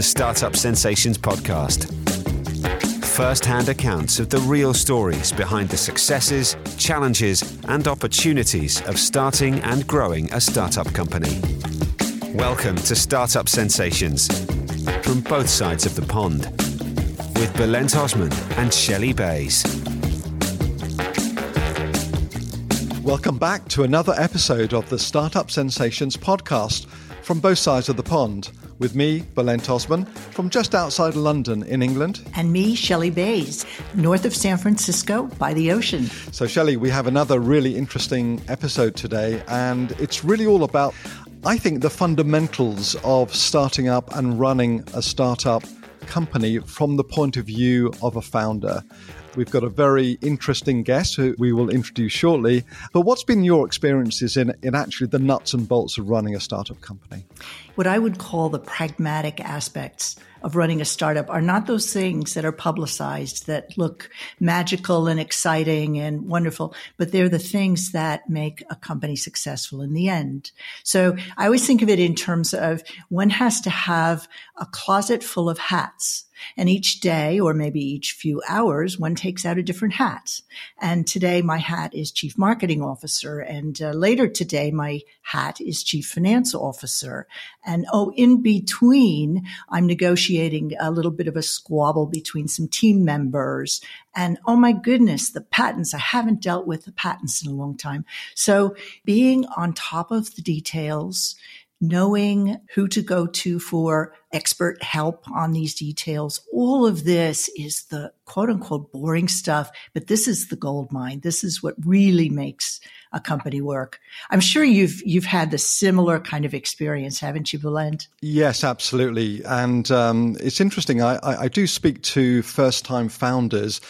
the Startup Sensations podcast. First hand accounts of the real stories behind the successes, challenges, and opportunities of starting and growing a startup company. Welcome to Startup Sensations from both sides of the pond with Belent Osman and Shelley Bays. Welcome back to another episode of the Startup Sensations podcast from both sides of the pond with me, Belent Osman, from just outside London in England. And me, Shelley Bays, north of San Francisco by the ocean. So, Shelley, we have another really interesting episode today, and it's really all about, I think, the fundamentals of starting up and running a startup company from the point of view of a founder. We've got a very interesting guest who we will introduce shortly. But what's been your experiences in, in actually the nuts and bolts of running a startup company? What I would call the pragmatic aspects of running a startup are not those things that are publicized that look magical and exciting and wonderful, but they're the things that make a company successful in the end. So I always think of it in terms of one has to have a closet full of hats and each day, or maybe each few hours, one takes out a different hat. And today my hat is chief marketing officer. And uh, later today, my hat is chief finance officer. And oh, in between, I'm negotiating a little bit of a squabble between some team members. And oh my goodness, the patents, I haven't dealt with the patents in a long time. So being on top of the details, knowing who to go to for expert help on these details. All of this is the quote unquote boring stuff, but this is the gold mine. This is what really makes a company work. I'm sure you've you've had the similar kind of experience, haven't you, Belent? Yes, absolutely. And um, it's interesting. I, I, I do speak to first time founders.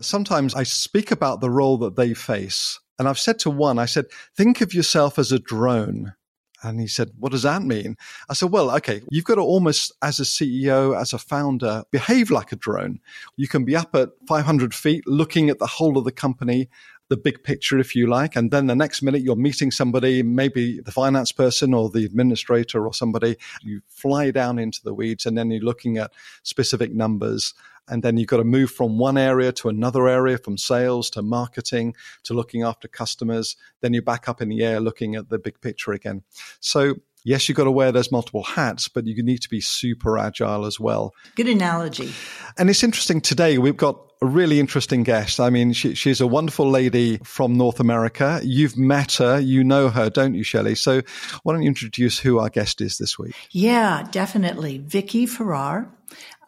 Sometimes I speak about the role that they face. And I've said to one, I said, think of yourself as a drone and he said, What does that mean? I said, Well, okay, you've got to almost, as a CEO, as a founder, behave like a drone. You can be up at 500 feet looking at the whole of the company, the big picture, if you like. And then the next minute you're meeting somebody, maybe the finance person or the administrator or somebody. You fly down into the weeds and then you're looking at specific numbers and then you've got to move from one area to another area, from sales to marketing to looking after customers. Then you're back up in the air looking at the big picture again. So yes, you've got to wear those multiple hats, but you need to be super agile as well. Good analogy. And it's interesting today, we've got a really interesting guest. I mean, she, she's a wonderful lady from North America. You've met her, you know her, don't you, Shelley? So why don't you introduce who our guest is this week? Yeah, definitely. Vicki Farrar.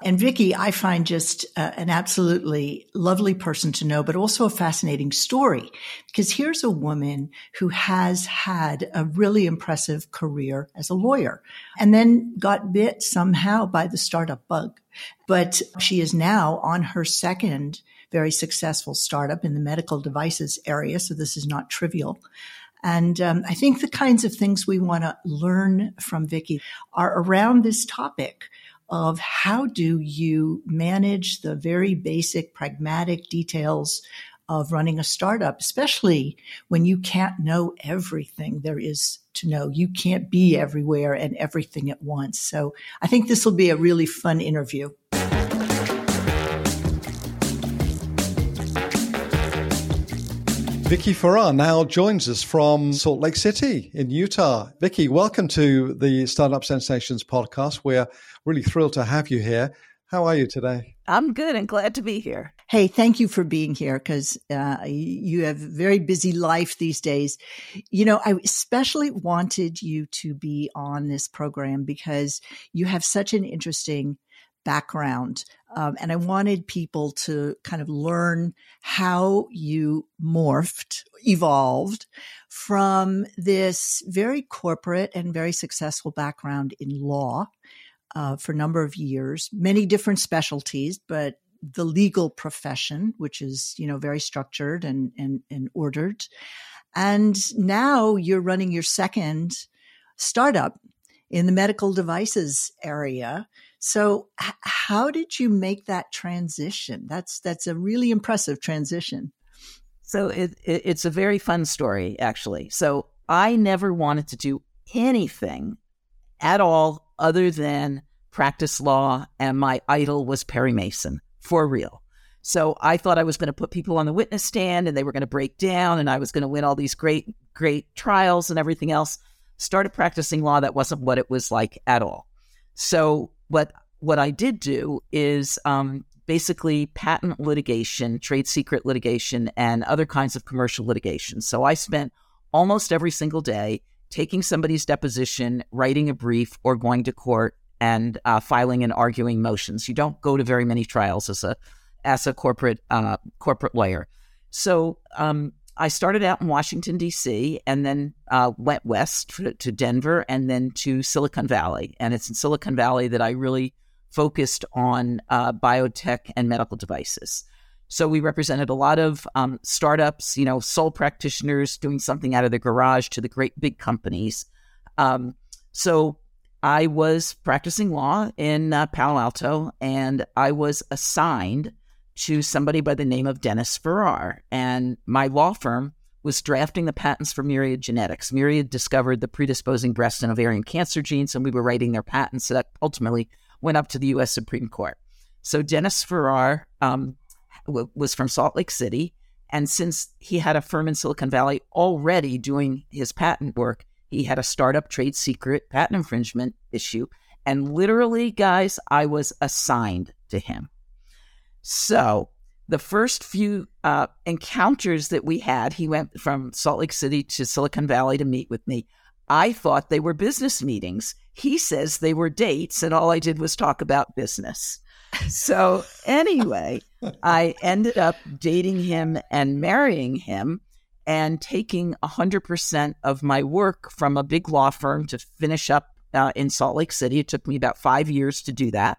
And Vicki, I find just uh, an absolutely lovely person to know, but also a fascinating story because here's a woman who has had a really impressive career as a lawyer and then got bit somehow by the startup bug. But she is now on her second very successful startup in the medical devices area. So this is not trivial. And um, I think the kinds of things we want to learn from Vicki are around this topic of how do you manage the very basic pragmatic details of running a startup, especially when you can't know everything there is to know. You can't be everywhere and everything at once. So I think this will be a really fun interview. Vicki Farrar now joins us from Salt Lake City in Utah. Vicki, welcome to the Startup Sensations podcast. We're really thrilled to have you here. How are you today? I'm good and glad to be here. Hey, thank you for being here because uh, you have a very busy life these days. You know, I especially wanted you to be on this program because you have such an interesting background. Um, and I wanted people to kind of learn how you morphed, evolved from this very corporate and very successful background in law uh, for a number of years, many different specialties, but the legal profession, which is, you know, very structured and, and, and ordered. And now you're running your second startup in the medical devices area so h- how did you make that transition? That's that's a really impressive transition. So it, it, it's a very fun story, actually. So I never wanted to do anything at all other than practice law, and my idol was Perry Mason for real. So I thought I was going to put people on the witness stand and they were going to break down and I was going to win all these great, great trials and everything else. Started practicing law. That wasn't what it was like at all. So what what I did do is um, basically patent litigation, trade secret litigation, and other kinds of commercial litigation. So I spent almost every single day taking somebody's deposition, writing a brief, or going to court and uh, filing and arguing motions. You don't go to very many trials as a as a corporate uh, corporate lawyer. So um, I started out in Washington D.C. and then uh, went west to Denver and then to Silicon Valley. And it's in Silicon Valley that I really focused on uh, biotech and medical devices. So we represented a lot of um, startups, you know, sole practitioners doing something out of their garage to the great big companies. Um, so I was practicing law in uh, Palo Alto, and I was assigned to somebody by the name of Dennis Farrar. And my law firm was drafting the patents for Myriad Genetics. Myriad discovered the predisposing breast and ovarian cancer genes, and we were writing their patents that ultimately went up to the U.S. Supreme Court. So Dennis Farrar um, w- was from Salt Lake City. And since he had a firm in Silicon Valley already doing his patent work, he had a startup trade secret patent infringement issue. And literally, guys, I was assigned to him. So the first few uh, encounters that we had, he went from Salt Lake City to Silicon Valley to meet with me. I thought they were business meetings. He says they were dates, and all I did was talk about business. So, anyway, I ended up dating him and marrying him and taking 100% of my work from a big law firm to finish up uh, in Salt Lake City. It took me about five years to do that.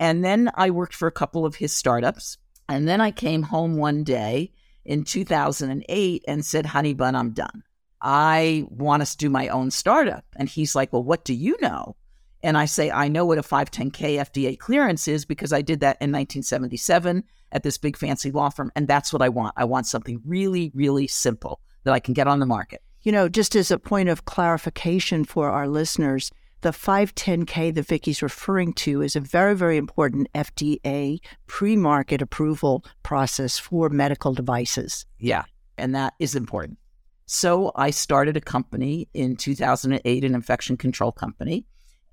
And then I worked for a couple of his startups. And then I came home one day in 2008 and said, Honey bun, I'm done. I want to do my own startup. And he's like, Well, what do you know? And I say, I know what a 510K FDA clearance is because I did that in 1977 at this big fancy law firm. And that's what I want. I want something really, really simple that I can get on the market. You know, just as a point of clarification for our listeners, the 510K that Vicki's referring to is a very, very important FDA pre market approval process for medical devices. Yeah, and that is important. So I started a company in 2008, an infection control company.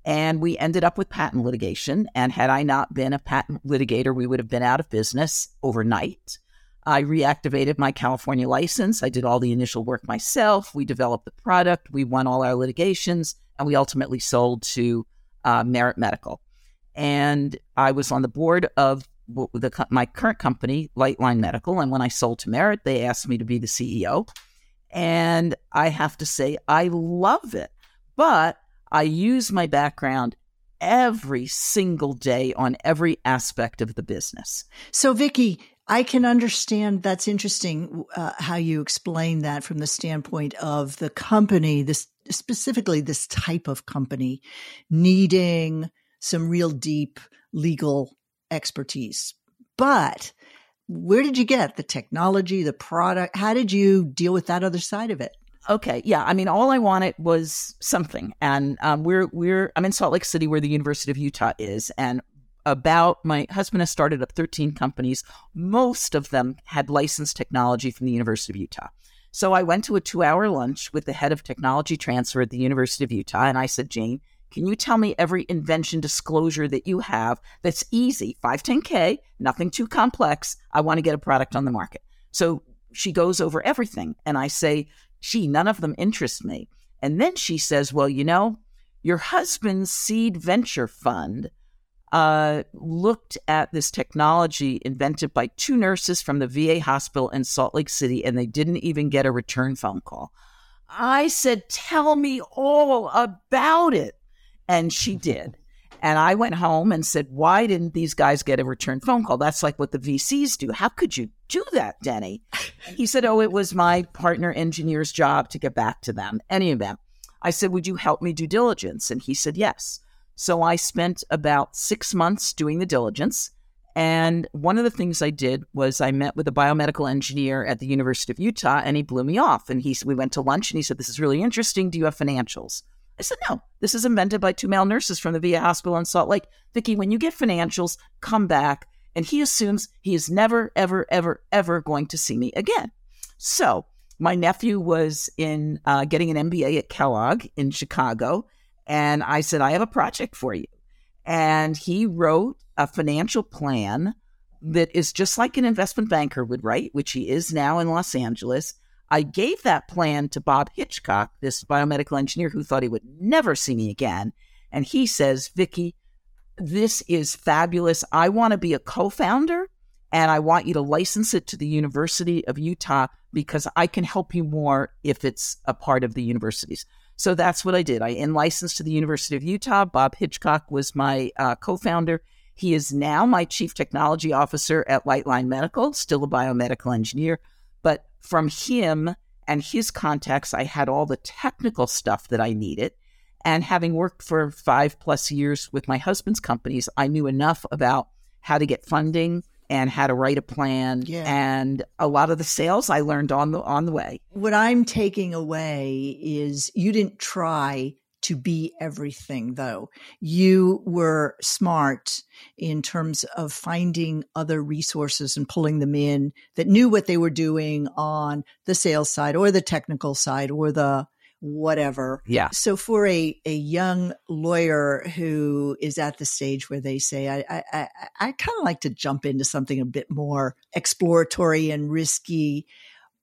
And we ended up with patent litigation. And had I not been a patent litigator, we would have been out of business overnight. I reactivated my California license. I did all the initial work myself. We developed the product. We won all our litigations. And we ultimately sold to uh, Merit Medical. And I was on the board of the, my current company, Light Line Medical. And when I sold to Merit, they asked me to be the CEO. And I have to say, I love it. But I use my background every single day on every aspect of the business. So, Vicki, I can understand that's interesting uh, how you explain that from the standpoint of the company, this specifically this type of company needing some real deep legal expertise. But where did you get the technology, the product? How did you deal with that other side of it? Okay, yeah. I mean, all I wanted was something, and um, we're we're I'm in Salt Lake City, where the University of Utah is, and about my husband has started up 13 companies. Most of them had licensed technology from the University of Utah. So I went to a two-hour lunch with the head of technology transfer at the University of Utah, and I said, Jane, can you tell me every invention disclosure that you have that's easy, 510K, nothing too complex? I want to get a product on the market. So she goes over everything, and I say, Gee, none of them interest me. And then she says, Well, you know, your husband's seed venture fund uh, looked at this technology invented by two nurses from the VA hospital in Salt Lake City, and they didn't even get a return phone call. I said, Tell me all about it. And she did. And I went home and said, Why didn't these guys get a return phone call? That's like what the VCs do. How could you do that, Denny? he said, Oh, it was my partner engineer's job to get back to them. Any of them. I said, Would you help me do diligence? And he said, Yes. So I spent about six months doing the diligence. And one of the things I did was I met with a biomedical engineer at the University of Utah and he blew me off. And he we went to lunch and he said, This is really interesting. Do you have financials? I said, no, this is invented by two male nurses from the VA hospital in Salt Lake. Vicki, when you get financials, come back. And he assumes he is never, ever, ever, ever going to see me again. So my nephew was in uh, getting an MBA at Kellogg in Chicago. And I said, I have a project for you. And he wrote a financial plan that is just like an investment banker would write, which he is now in Los Angeles. I gave that plan to Bob Hitchcock, this biomedical engineer who thought he would never see me again. And he says, Vicki, this is fabulous. I want to be a co founder and I want you to license it to the University of Utah because I can help you more if it's a part of the universities. So that's what I did. I in licensed to the University of Utah. Bob Hitchcock was my uh, co founder. He is now my chief technology officer at Light Line Medical, still a biomedical engineer. But from him and his contacts, I had all the technical stuff that I needed. And having worked for five plus years with my husband's companies, I knew enough about how to get funding and how to write a plan. Yeah. And a lot of the sales I learned on the on the way. What I'm taking away is you didn't try to be everything though. You were smart in terms of finding other resources and pulling them in that knew what they were doing on the sales side or the technical side or the whatever. Yeah. So for a, a young lawyer who is at the stage where they say, I, I, I, I kind of like to jump into something a bit more exploratory and risky.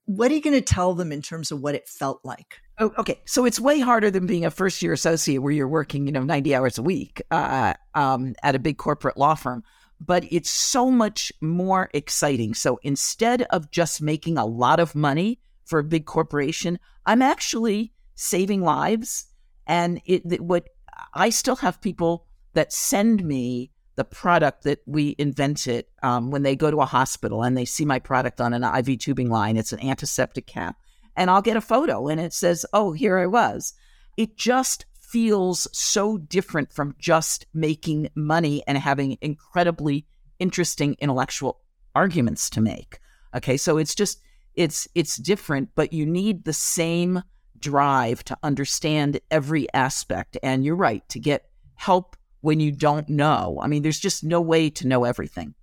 What are you going to tell them in terms of what it felt like? Oh, okay. So it's way harder than being a first year associate where you're working, you know, 90 hours a week uh, um, at a big corporate law firm. But it's so much more exciting. So instead of just making a lot of money for a big corporation, I'm actually saving lives. And it, what I still have people that send me the product that we invented um, when they go to a hospital and they see my product on an IV tubing line. It's an antiseptic cap. And I'll get a photo and it says, oh, here I was. It just feels so different from just making money and having incredibly interesting intellectual arguments to make. Okay. So it's just, it's, it's different, but you need the same drive to understand every aspect. And you're right, to get help when you don't know. I mean, there's just no way to know everything.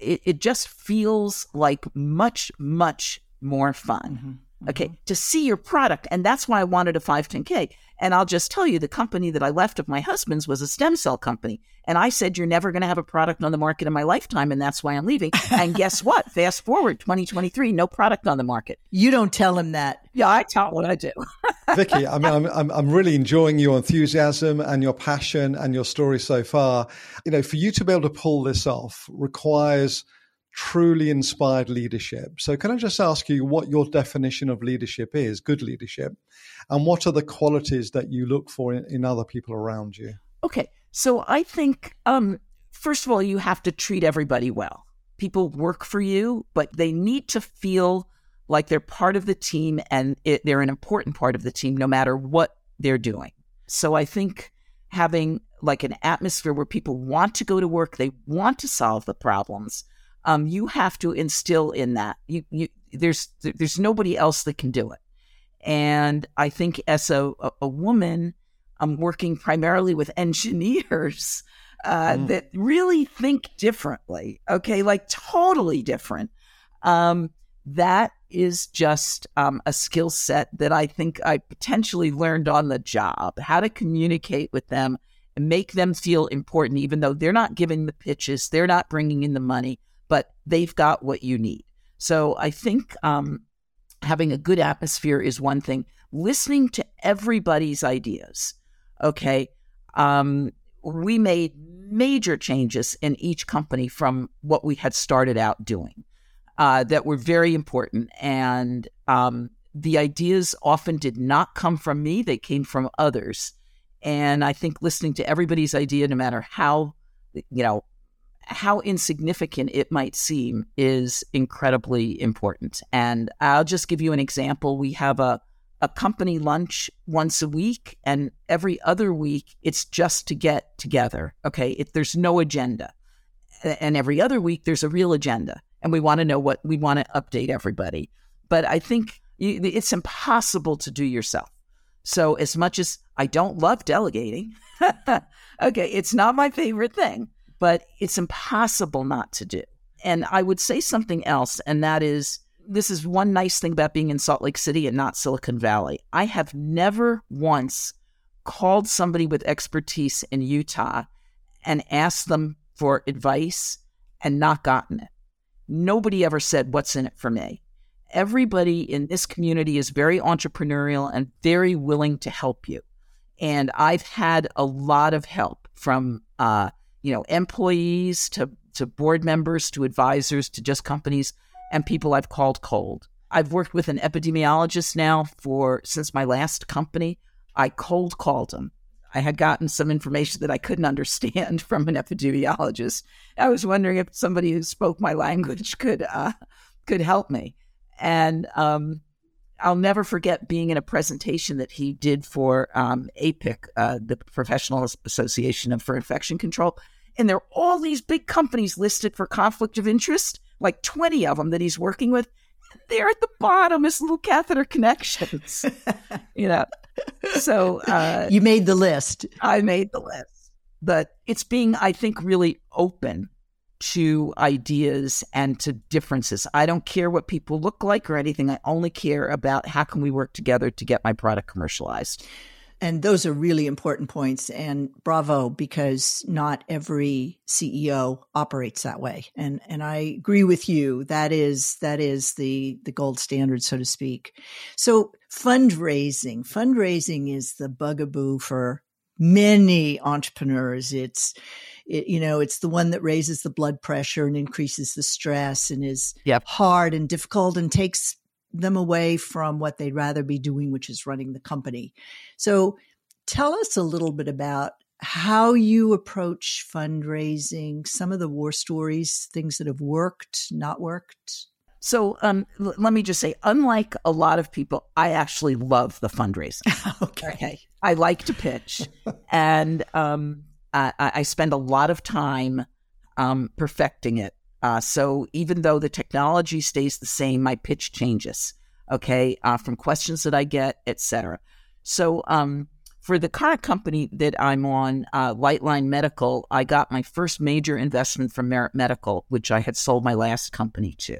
It, it just feels like much, much more fun. Mm-hmm. Okay, mm-hmm. to see your product. And that's why I wanted a 510K. And I'll just tell you the company that I left of my husband's was a stem cell company. And I said, You're never going to have a product on the market in my lifetime. And that's why I'm leaving. and guess what? Fast forward 2023, no product on the market. You don't tell him that. Yeah, I tell what I do. Vicki, I mean, I'm, I'm, I'm really enjoying your enthusiasm and your passion and your story so far. You know, for you to be able to pull this off requires truly inspired leadership. So, can I just ask you what your definition of leadership is, good leadership, and what are the qualities that you look for in, in other people around you? Okay. So, I think, um, first of all, you have to treat everybody well. People work for you, but they need to feel like they're part of the team and it, they're an important part of the team no matter what they're doing. So, I think having like an atmosphere where people want to go to work, they want to solve the problems um, you have to instill in that. You, you, there's, there's nobody else that can do it. And I think as a, a woman, I'm working primarily with engineers uh, mm. that really think differently. Okay, like totally different. Um, that is just um, a skill set that I think I potentially learned on the job. How to communicate with them and make them feel important, even though they're not giving the pitches, they're not bringing in the money but they've got what you need. So I think um, having a good atmosphere is one thing. Listening to everybody's ideas. Okay. Um, we made major changes in each company from what we had started out doing uh, that were very important. And um, the ideas often did not come from me, they came from others. And I think listening to everybody's idea, no matter how, you know, how insignificant it might seem is incredibly important. And I'll just give you an example. We have a, a company lunch once a week, and every other week it's just to get together. Okay. If there's no agenda. And every other week there's a real agenda, and we want to know what we want to update everybody. But I think you, it's impossible to do yourself. So, as much as I don't love delegating, okay, it's not my favorite thing, but it's impossible not to do. And I would say something else, and that is this is one nice thing about being in Salt Lake City and not Silicon Valley. I have never once called somebody with expertise in Utah and asked them for advice and not gotten it. Nobody ever said, What's in it for me? Everybody in this community is very entrepreneurial and very willing to help you. And I've had a lot of help from, uh, you know, employees to, to board members to advisors to just companies and people I've called cold. I've worked with an epidemiologist now for since my last company. I cold called him. I had gotten some information that I couldn't understand from an epidemiologist. I was wondering if somebody who spoke my language could uh, could help me. And um, I'll never forget being in a presentation that he did for um, APIC, uh, the Professional Association for Infection Control. And there are all these big companies listed for conflict of interest like 20 of them that he's working with. They're at the bottom as little catheter connections, you know. So uh, you made the list. I made the list, but it's being, I think, really open to ideas and to differences. I don't care what people look like or anything. I only care about how can we work together to get my product commercialized. And those are really important points. And bravo, because not every CEO operates that way. And and I agree with you. That is that is the the gold standard, so to speak. So fundraising, fundraising is the bugaboo for many entrepreneurs. It's it, you know, it's the one that raises the blood pressure and increases the stress and is yep. hard and difficult and takes them away from what they'd rather be doing, which is running the company. So tell us a little bit about how you approach fundraising, some of the war stories, things that have worked, not worked. So um, l- let me just say, unlike a lot of people, I actually love the fundraising. okay. okay. I like to pitch, and um, I, I, spend a lot of time um, perfecting it. Uh, so even though the technology stays the same, my pitch changes. Okay, uh, from questions that I get, etc. So um, for the current company that I'm on, uh, Light Line Medical, I got my first major investment from Merit Medical, which I had sold my last company to.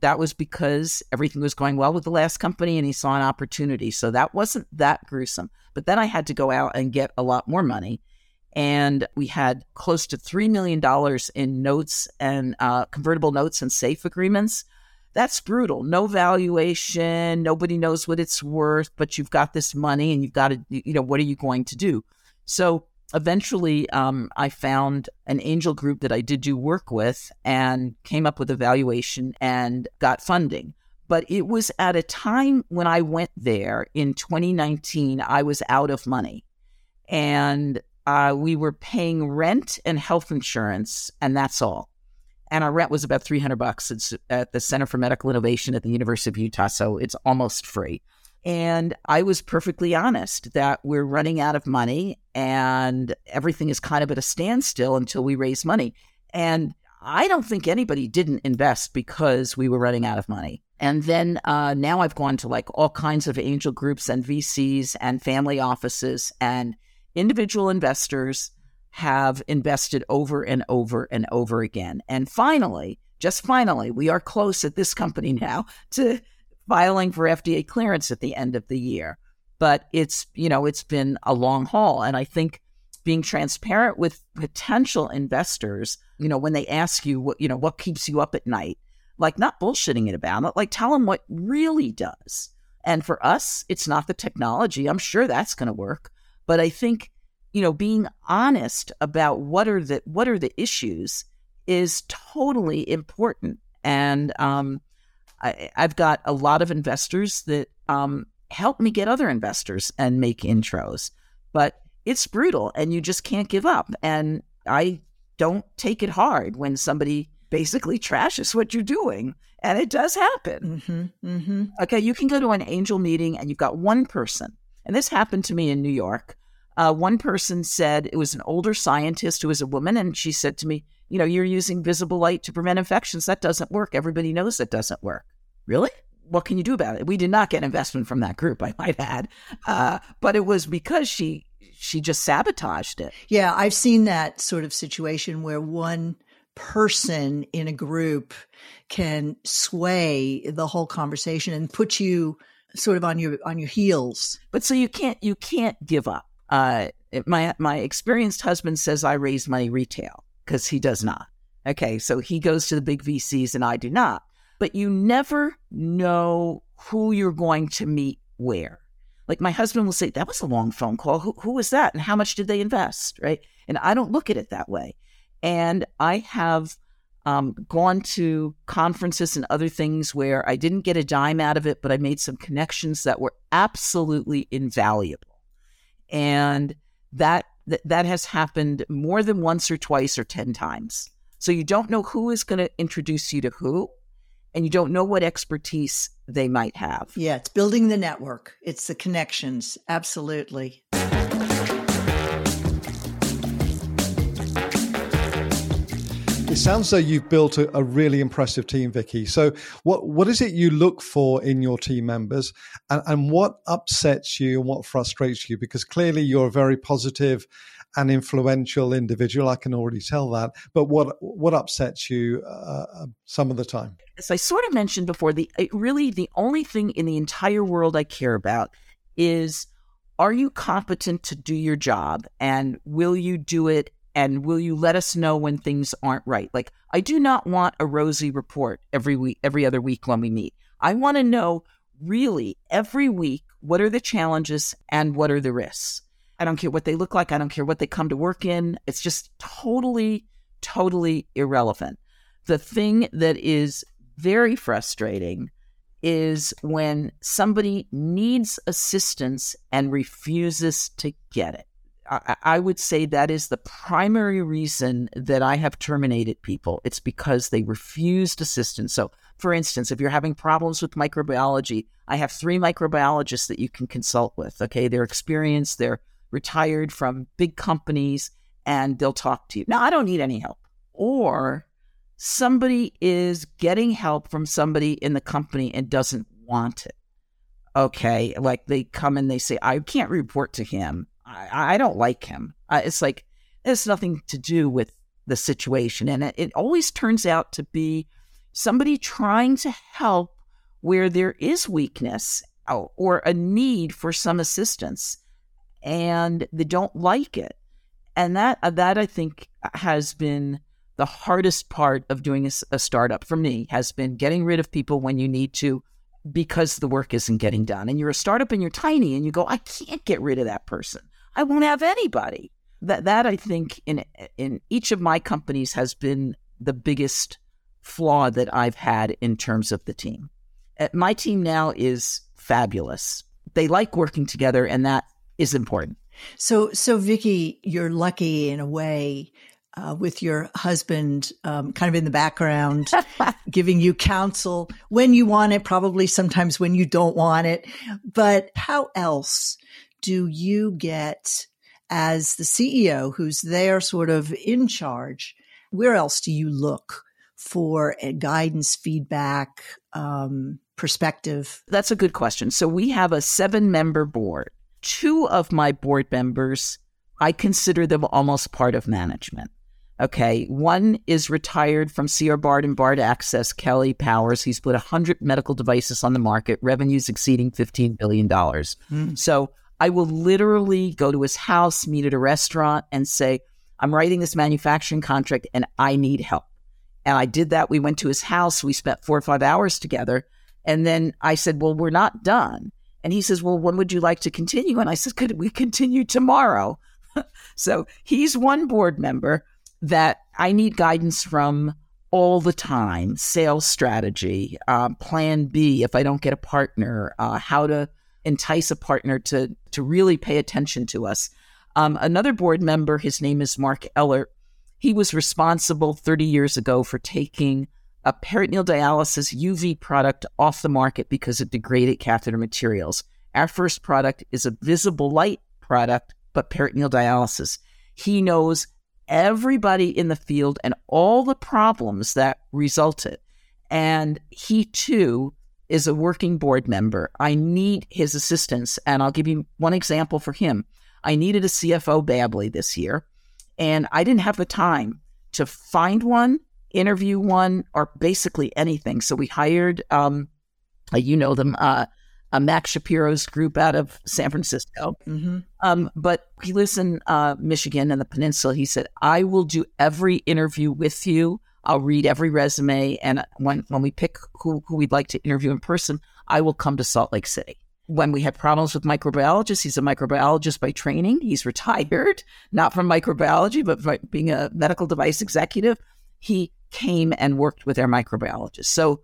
That was because everything was going well with the last company and he saw an opportunity. So that wasn't that gruesome. But then I had to go out and get a lot more money and we had close to $3 million in notes and uh, convertible notes and safe agreements. That's brutal. No valuation. Nobody knows what it's worth, but you've got this money and you've got to, you know, what are you going to do? So eventually, um, I found an angel group that I did do work with and came up with a valuation and got funding. But it was at a time when I went there in 2019, I was out of money. And uh, we were paying rent and health insurance, and that's all. And our rent was about 300 bucks. At the Center for Medical Innovation at the University of Utah, so it's almost free. And I was perfectly honest that we're running out of money and everything is kind of at a standstill until we raise money. And I don't think anybody didn't invest because we were running out of money. And then uh, now I've gone to like all kinds of angel groups and VCs and family offices and individual investors have invested over and over and over again. And finally, just finally, we are close at this company now to filing for FDA clearance at the end of the year. But it's, you know, it's been a long haul. And I think being transparent with potential investors, you know, when they ask you what, you know, what keeps you up at night, like not bullshitting it about it, like tell them what really does. And for us, it's not the technology. I'm sure that's going to work. But I think, you know, being honest about what are the what are the issues is totally important. And um, I, have got a lot of investors that um, help me get other investors and make intros. But it's brutal, and you just can't give up. And I don't take it hard when somebody basically trashes what you're doing. And it does happen. Mm-hmm, mm-hmm. Okay, you can go to an angel meeting and you've got one person and this happened to me in New York. Uh, one person said it was an older scientist who was a woman, and she said to me, You know, you're using visible light to prevent infections. That doesn't work. Everybody knows that doesn't work. Really? what can you do about it? We did not get investment from that group, I might add, uh, but it was because she she just sabotaged it. Yeah, I've seen that sort of situation where one person in a group can sway the whole conversation and put you sort of on your on your heels. But so you can't you can't give up. Uh, my my experienced husband says I raise money retail because he does not. Okay, so he goes to the big VCs and I do not. But you never know who you're going to meet where. Like my husband will say, "That was a long phone call. Who who was that? And how much did they invest?" Right? And I don't look at it that way. And I have um, gone to conferences and other things where I didn't get a dime out of it, but I made some connections that were absolutely invaluable. And that that, that has happened more than once or twice or 10 times. So you don't know who is going to introduce you to who, and you don't know what expertise they might have. Yeah, it's building the network, it's the connections. Absolutely. It sounds though you've built a, a, really impressive team, Vicki. So, what what is it you look for in your team members, and, and what upsets you and what frustrates you? Because clearly you're a very positive and influential individual. I can already tell that. But what what upsets you uh, uh some of the time? As I sort of mentioned before, the really the only thing in the entire world I care about is are you competent to do your job and will you do it and will you let us know when things aren't right? Like I do not want a rosy report every week every other week when we meet. I want to know really every week what are the challenges and what are the risks. I don't care what they look like, I don't care what they come to work in. It's just totally totally irrelevant. The thing that is very frustrating is when somebody needs assistance and refuses to get it. I, would say that is the primary reason that I have terminated people. It's because they refused assistance. So, for instance, if you're having problems with microbiology, I have three microbiologists that you can consult with. Okay, they're experienced, they're retired from big companies, and they'll talk to you. Now, I don't need any help. Or somebody is getting help from somebody in the company and doesn't want it. Okay, like they come and they say, I can't report to him I, I don't like him. Uh, it's like it has nothing to do with the situation, and it, it always turns out to be somebody trying to help where there is weakness or, or a need for some assistance, and they don't like it, and that uh, that I think has been the hardest part of doing a, a startup for me has been getting rid of people when you need to because the work isn't getting done. And you're a startup and you're tiny and you go, I can't get rid of that person. I won't have anybody. That that I think in in each of my companies has been the biggest flaw that I've had in terms of the team. Uh, my team now is fabulous. They like working together, and that is important. So, so Vicki, you're lucky in a way uh, with your husband um, kind of in the background, giving you counsel when you want it, probably sometimes when you don't want it. But how else do you get as the CEO who's there sort of in charge? Where else do you look for guidance, feedback, um, perspective? That's a good question. So we have a seven member board. Two of my board members, I consider them almost part of management. Okay, one is retired from C.R. Bard and Bard Access, Kelly Powers. He's put 100 medical devices on the market, revenues exceeding $15 billion. Mm. So I will literally go to his house, meet at a restaurant, and say, I'm writing this manufacturing contract and I need help. And I did that. We went to his house. We spent four or five hours together. And then I said, Well, we're not done. And he says, Well, when would you like to continue? And I said, Could we continue tomorrow? so he's one board member that I need guidance from all the time sales strategy, um, plan B if I don't get a partner, uh, how to entice a partner to to really pay attention to us. Um, another board member, his name is Mark Eller. He was responsible 30 years ago for taking a peritoneal dialysis UV product off the market because it degraded catheter materials. Our first product is a visible light product, but peritoneal dialysis. He knows everybody in the field and all the problems that resulted. And he too is a working board member. I need his assistance. And I'll give you one example for him. I needed a CFO badly this year, and I didn't have the time to find one, interview one, or basically anything. So we hired, um, uh, you know them, uh, uh, Max Shapiro's group out of San Francisco. Mm-hmm. Um, but he lives in uh, Michigan and the peninsula. He said, I will do every interview with you. I'll read every resume. And when, when we pick who, who we'd like to interview in person, I will come to Salt Lake City. When we had problems with microbiologists, he's a microbiologist by training. He's retired, not from microbiology, but by being a medical device executive. He came and worked with our microbiologists. So,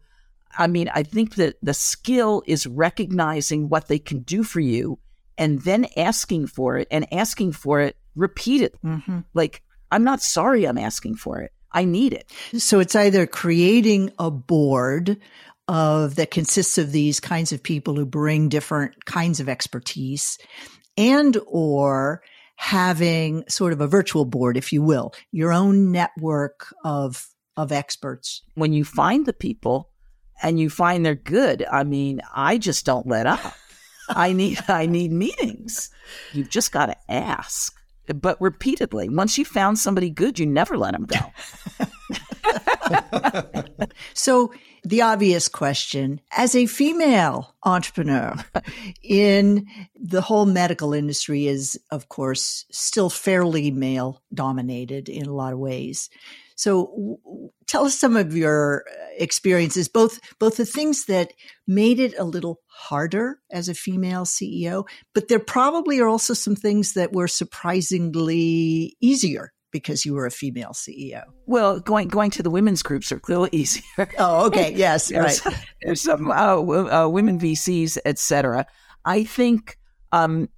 I mean, I think that the skill is recognizing what they can do for you and then asking for it and asking for it repeatedly. Mm-hmm. Like, I'm not sorry I'm asking for it. I need it. So it's either creating a board of that consists of these kinds of people who bring different kinds of expertise and or having sort of a virtual board, if you will, your own network of of experts. When you find the people and you find they're good, I mean, I just don't let up. I need I need meetings. You've just got to ask but repeatedly. Once you found somebody good, you never let them go. so, the obvious question as a female entrepreneur in the whole medical industry is, of course, still fairly male dominated in a lot of ways. So w- tell us some of your uh, experiences, both both the things that made it a little harder as a female CEO, but there probably are also some things that were surprisingly easier because you were a female CEO. Well, going going to the women's groups are clearly easier. Oh, okay, yes, there's, right. There's some uh, uh, women VCs, etc. I think um,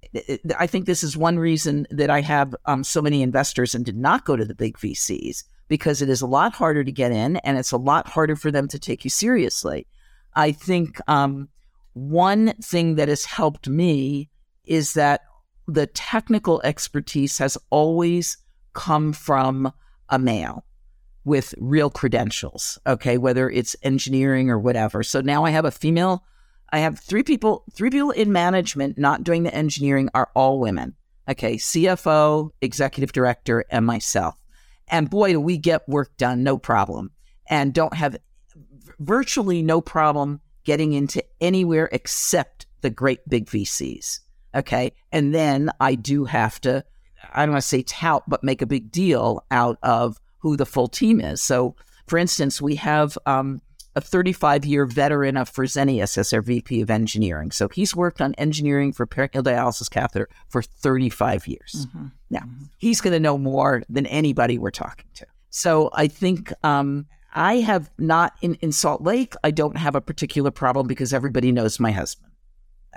I think this is one reason that I have um, so many investors and did not go to the big VCs because it is a lot harder to get in and it's a lot harder for them to take you seriously. I think um, one thing that has helped me is that the technical expertise has always come from a male with real credentials, okay, whether it's engineering or whatever. So now I have a female, I have three people, three people in management not doing the engineering are all women. Okay, CFO, executive director, and myself. And boy, do we get work done, no problem. And don't have virtually no problem getting into anywhere except the great big VCs. Okay. And then I do have to, I don't want to say tout, but make a big deal out of who the full team is. So, for instance, we have um, a 35 year veteran of Fresenius as our VP of engineering. So he's worked on engineering for peritoneal dialysis catheter for 35 years. Mm-hmm. Now, mm-hmm. he's going to know more than anybody we're talking to. So I think um, I have not, in, in Salt Lake, I don't have a particular problem because everybody knows my husband.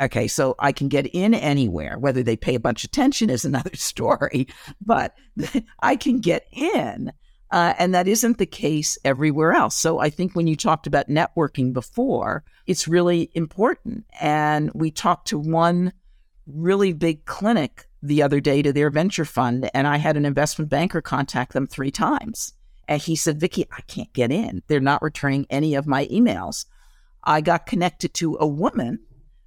Okay, so I can get in anywhere. Whether they pay a bunch of attention is another story, but I can get in. Uh, and that isn't the case everywhere else. So I think when you talked about networking before, it's really important. And we talked to one really big clinic the other day to their venture fund, and I had an investment banker contact them three times. And he said, Vicki, I can't get in. They're not returning any of my emails. I got connected to a woman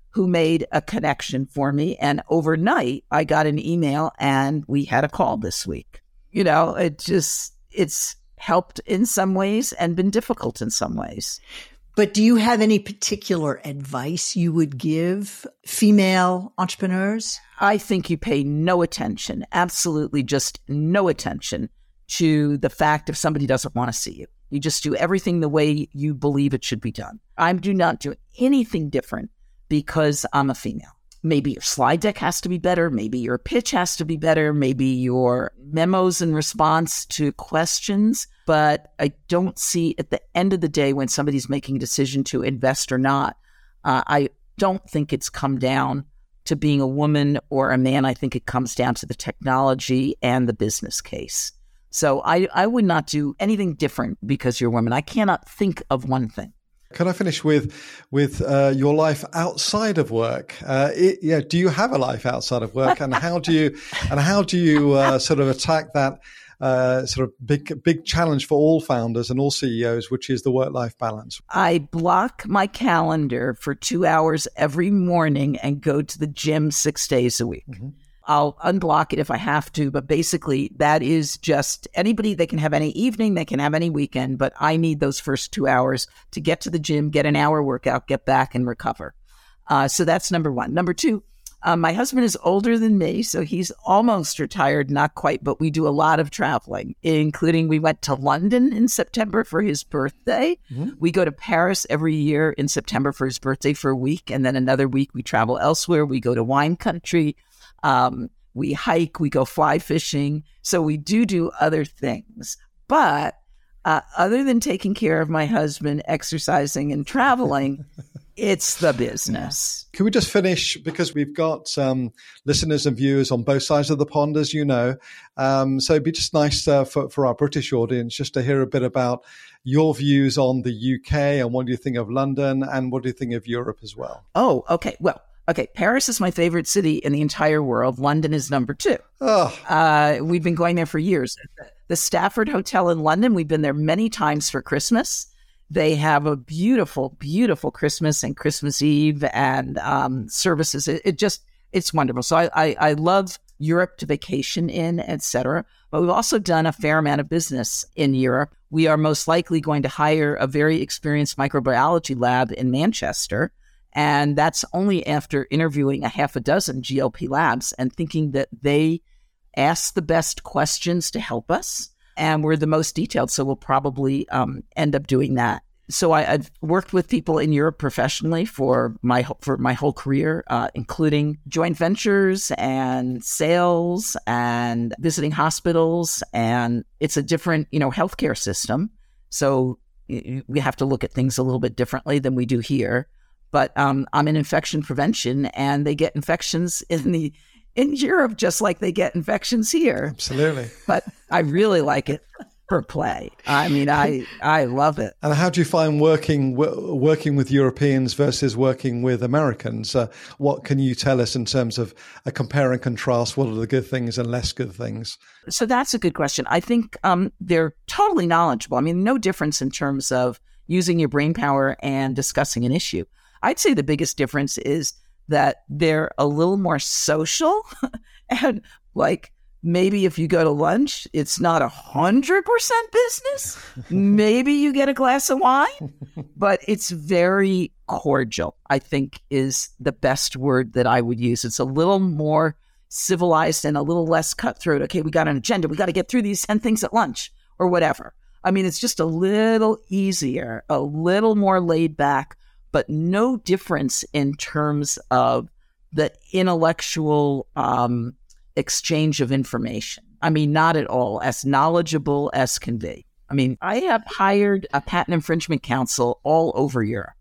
who made a connection for me. And overnight, I got an email and we had a call this week. You know, it just, it's helped in some ways and been difficult in some ways. But do you have any particular advice you would give female entrepreneurs? I think you pay no attention, absolutely just no attention to the fact if somebody doesn't want to see you. You just do everything the way you believe it should be done. I do not do anything different because I'm a female maybe your slide deck has to be better, maybe your pitch has to be better, maybe your memos in response to questions. But I don't see at the end of the day when somebody's making a decision to invest or not, uh, I don't think it's come down to being a woman or a man. I think it comes down to the technology and the business case. So I, I would not do anything different because you're a woman. I cannot think of one thing. Can I finish with with uh, your life outside of work? Uh, it, yeah, do you have a life outside of work, and how do you and how do you uh, sort of attack that uh, sort of big big challenge for all founders and all CEOs, which is the work life balance? I block my calendar for two hours every morning and go to the gym six days a week. Mm-hmm. I'll unblock it if I have to, but basically that is just anybody they can have any evening, they can have any weekend, but I need those first two hours to get to the gym, get an hour workout, get back and recover. Uh, so that's number one. Number two, um, my husband is older than me, so he's almost retired, not quite, but we do a lot of traveling, including we went to London in September for his birthday. Mm-hmm. We go to Paris every year in September for his birthday for a week, and then another week we travel elsewhere. We go to wine country. Um, we hike, we go fly fishing. So we do do other things. But uh, other than taking care of my husband, exercising, and traveling, it's the business. Can we just finish because we've got um, listeners and viewers on both sides of the pond, as you know. Um, so it'd be just nice uh, for for our British audience just to hear a bit about your views on the UK and what do you think of London and what do you think of Europe as well. Oh, okay. Well, Okay, Paris is my favorite city in the entire world. London is number two. Oh. Uh, we've been going there for years. The Stafford Hotel in London, we've been there many times for Christmas. They have a beautiful, beautiful Christmas and Christmas Eve and um, services. It, it, just, it's wonderful. So I, I, I love Europe to vacation in, etc. But we've also done a fair amount of business in Europe. We are most likely going to hire a very experienced microbiology lab in Manchester and that's only after interviewing a half a dozen GLP labs and thinking that they ask the best questions to help us. And we're the most detailed. So we'll probably um, end up doing that. So I, have worked with people in Europe professionally for my for my whole career, uh, including joint ventures and sales and visiting hospitals. And it's a different, you know, healthcare system. So we have to look at things a little bit differently than we do here but um, I'm in infection prevention, and they get infections in the in Europe just like they get infections here. Absolutely. But I really like it for play. I mean, I I love it. And how do you find working working with Europeans versus working with Americans? Uh, what can you tell us in terms of a compare and contrast? What are the good things and less good things? So that's a good question. I think um, they're totally knowledgeable. I mean, no difference in terms of using your brain power and discussing an issue. I'd say the biggest difference is that they're a little more social and like maybe if you go to lunch, it's not a hundred percent business. maybe you get a glass of wine, but it's very cordial, I think is the best word that I would use. It's a little more civilized and a little less cutthroat. Okay, we got an agenda. We got to get through these 10 things at lunch or whatever. I mean, it's just a little easier, a little more laid back, but no difference in terms of the intellectual um, exchange of information. I mean, not at all as knowledgeable as can be. I mean, I have hired a patent infringement counsel all over Europe.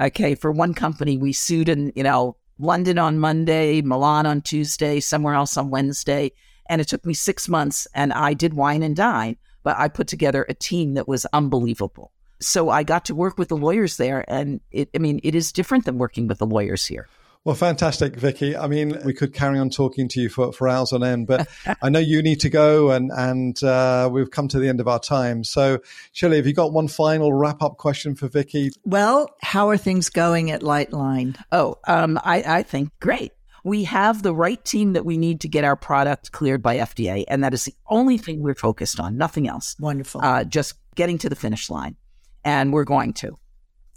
Okay, for one company, we sued in, you know, London on Monday, Milan on Tuesday, somewhere else on Wednesday. And it took me six months and I did wine and dine, but I put together a team that was unbelievable so I got to work with the lawyers there, and it, I mean, it is different than working with the lawyers here. Well, fantastic, Vicki. I mean, we could carry on talking to you for, for hours on end, but I know you need to go, and and uh, we've come to the end of our time. So, Shelley, have you got one final wrap up question for Vicki? Well, how are things going at Light Line? Oh, um, I, I think great. We have the right team that we need to get our product cleared by FDA, and that is the only thing we're focused on. Nothing else. Wonderful. Uh, just getting to the finish line and we're going to.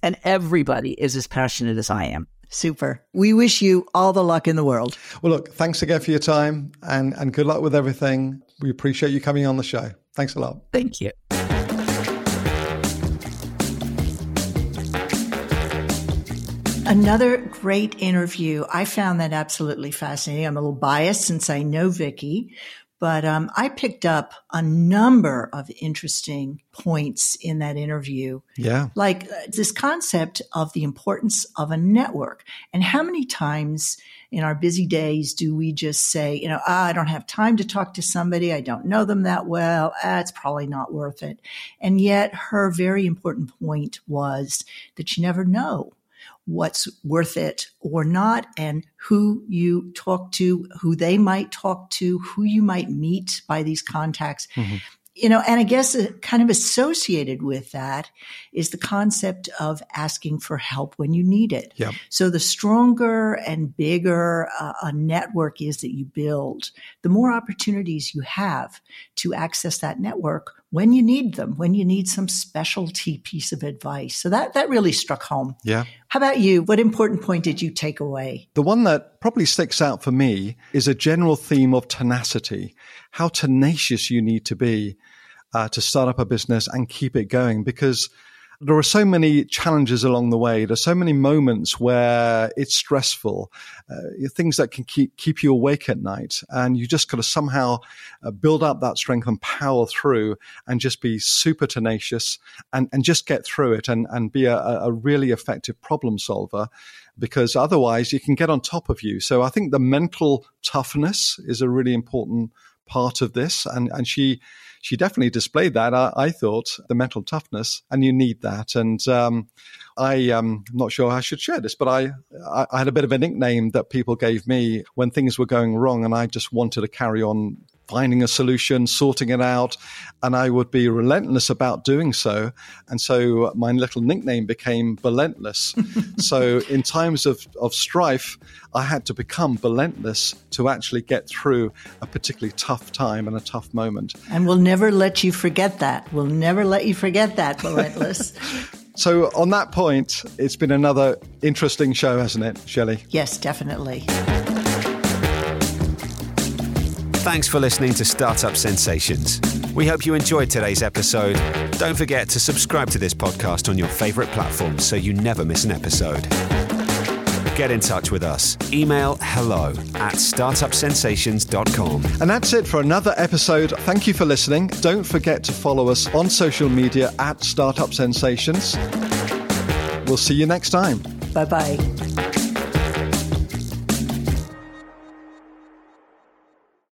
And everybody is as passionate as I am. Super. We wish you all the luck in the world. Well, look, thanks again for your time and, and good luck with everything. We appreciate you coming on the show. Thanks a lot. Thank you. Another great interview. I found that absolutely fascinating. I'm a little biased since I know Vicki, but um, I picked up a number of interesting points in that interview. Yeah. Like uh, this concept of the importance of a network. And how many times in our busy days do we just say, you know, ah, I don't have time to talk to somebody. I don't know them that well. Ah, it's probably not worth it. And yet her very important point was that you never know what's worth it or not and who you talk to, who they might talk to, who you might meet by these contacts. Mm-hmm you know, and I guess kind of associated with that is the concept of asking for help when you need it. Yep. So the stronger and bigger uh, a network is that you build, the more opportunities you have to access that network when you need them, when you need some specialty piece of advice. So that, that really struck home. Yeah. How about you? What important point did you take away? The one that probably sticks out for me is a general theme of tenacity, how tenacious you need to be uh, to start up a business and keep it going because there are so many challenges along the way. There's so many moments where it's stressful, uh, things that can keep keep you awake at night, and you just got to somehow uh, build up that strength and power through, and just be super tenacious and and just get through it and and be a, a really effective problem solver. Because otherwise, you can get on top of you. So I think the mental toughness is a really important part of this, and and she she definitely displayed that. I, I thought the mental toughness, and you need that. And um, I um, not sure I should share this, but I, I, I had a bit of a nickname that people gave me when things were going wrong, and I just wanted to carry on finding a solution, sorting it out, and I would be relentless about doing so. And so my little nickname became Belentless. so in times of, of strife, I had to become Belentless to actually get through a particularly tough time and a tough moment. And we'll never let you forget that. We'll never let you forget that, Belentless. so on that point, it's been another interesting show, hasn't it, Shelley? Yes, definitely. Thanks for listening to Startup Sensations. We hope you enjoyed today's episode. Don't forget to subscribe to this podcast on your favorite platform so you never miss an episode. Get in touch with us. Email hello at startupsensations.com. And that's it for another episode. Thank you for listening. Don't forget to follow us on social media at Startup Sensations. We'll see you next time. Bye bye.